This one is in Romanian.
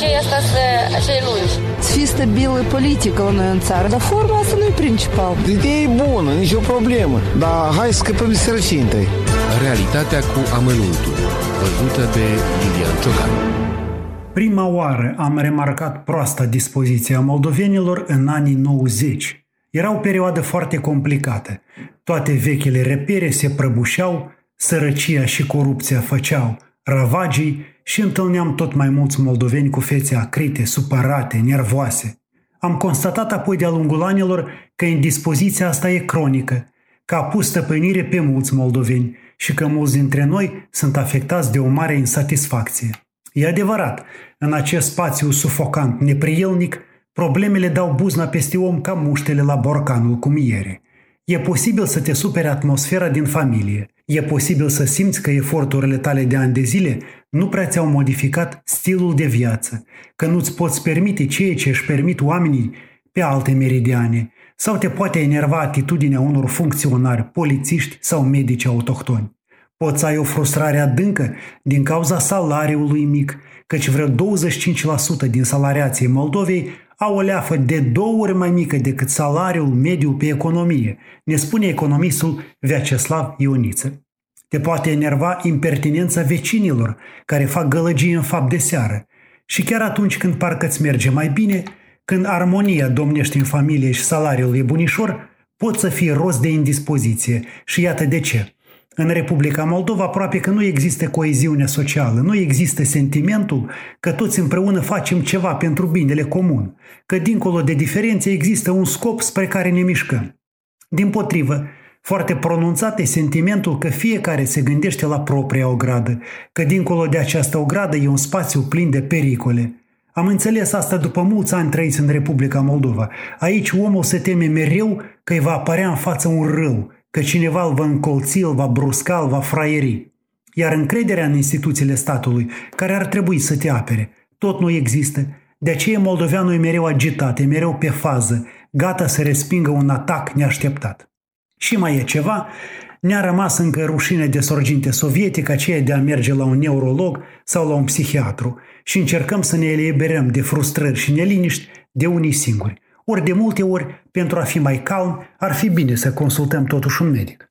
cei lungi. Să fie stabilă politică la noi în țară, dar forma asta nu e principal. Ideea e bună, nicio problemă, dar hai să scăpăm de sărăcie întâi. Realitatea cu amănuntul, văzută de Lilian Ciocan. Prima oară am remarcat proasta dispoziție a moldovenilor în anii 90. Era o perioadă foarte complicată. Toate vechile repere se prăbușeau, sărăcia și corupția făceau ravagii și întâlneam tot mai mulți moldoveni cu fețe acrite, supărate, nervoase. Am constatat apoi de-a lungul anilor că indispoziția asta e cronică, că a pus stăpânire pe mulți moldoveni și că mulți dintre noi sunt afectați de o mare insatisfacție. E adevărat, în acest spațiu sufocant, neprielnic, problemele dau buzna peste om ca muștele la borcanul cu miere. E posibil să te supere atmosfera din familie. E posibil să simți că eforturile tale de ani de zile nu prea ți-au modificat stilul de viață, că nu-ți poți permite ceea ce își permit oamenii pe alte meridiane, sau te poate enerva atitudinea unor funcționari, polițiști sau medici autohtoni. Poți ai o frustrare adâncă din cauza salariului mic, căci vreo 25% din salariații Moldovei au o leafă de două ori mai mică decât salariul mediu pe economie, ne spune economistul Vyacheslav Ioniță. Te poate enerva impertinența vecinilor care fac gălăgie în fapt de seară. Și chiar atunci când parcă îți merge mai bine, când armonia domnește în familie și salariul e bunișor, poți să fii rost de indispoziție. Și iată de ce – în Republica Moldova aproape că nu există coeziune socială, nu există sentimentul că toți împreună facem ceva pentru binele comun, că dincolo de diferențe există un scop spre care ne mișcăm. Din potrivă, foarte pronunțat e sentimentul că fiecare se gândește la propria ogradă, că dincolo de această ogradă e un spațiu plin de pericole. Am înțeles asta după mulți ani trăiți în Republica Moldova. Aici omul se teme mereu că îi va apărea în față un râu, că cineva îl va încolți, îl va brusca, îl va fraieri. Iar încrederea în instituțiile statului, care ar trebui să te apere, tot nu există. De aceea moldoveanul e mereu agitat, e mereu pe fază, gata să respingă un atac neașteptat. Și mai e ceva, ne-a rămas încă rușine de sorginte sovietică, aceea de a merge la un neurolog sau la un psihiatru și încercăm să ne eliberăm de frustrări și neliniști de unii singuri. Ori de multe ori, pentru a fi mai calm, ar fi bine să consultăm totuși un medic.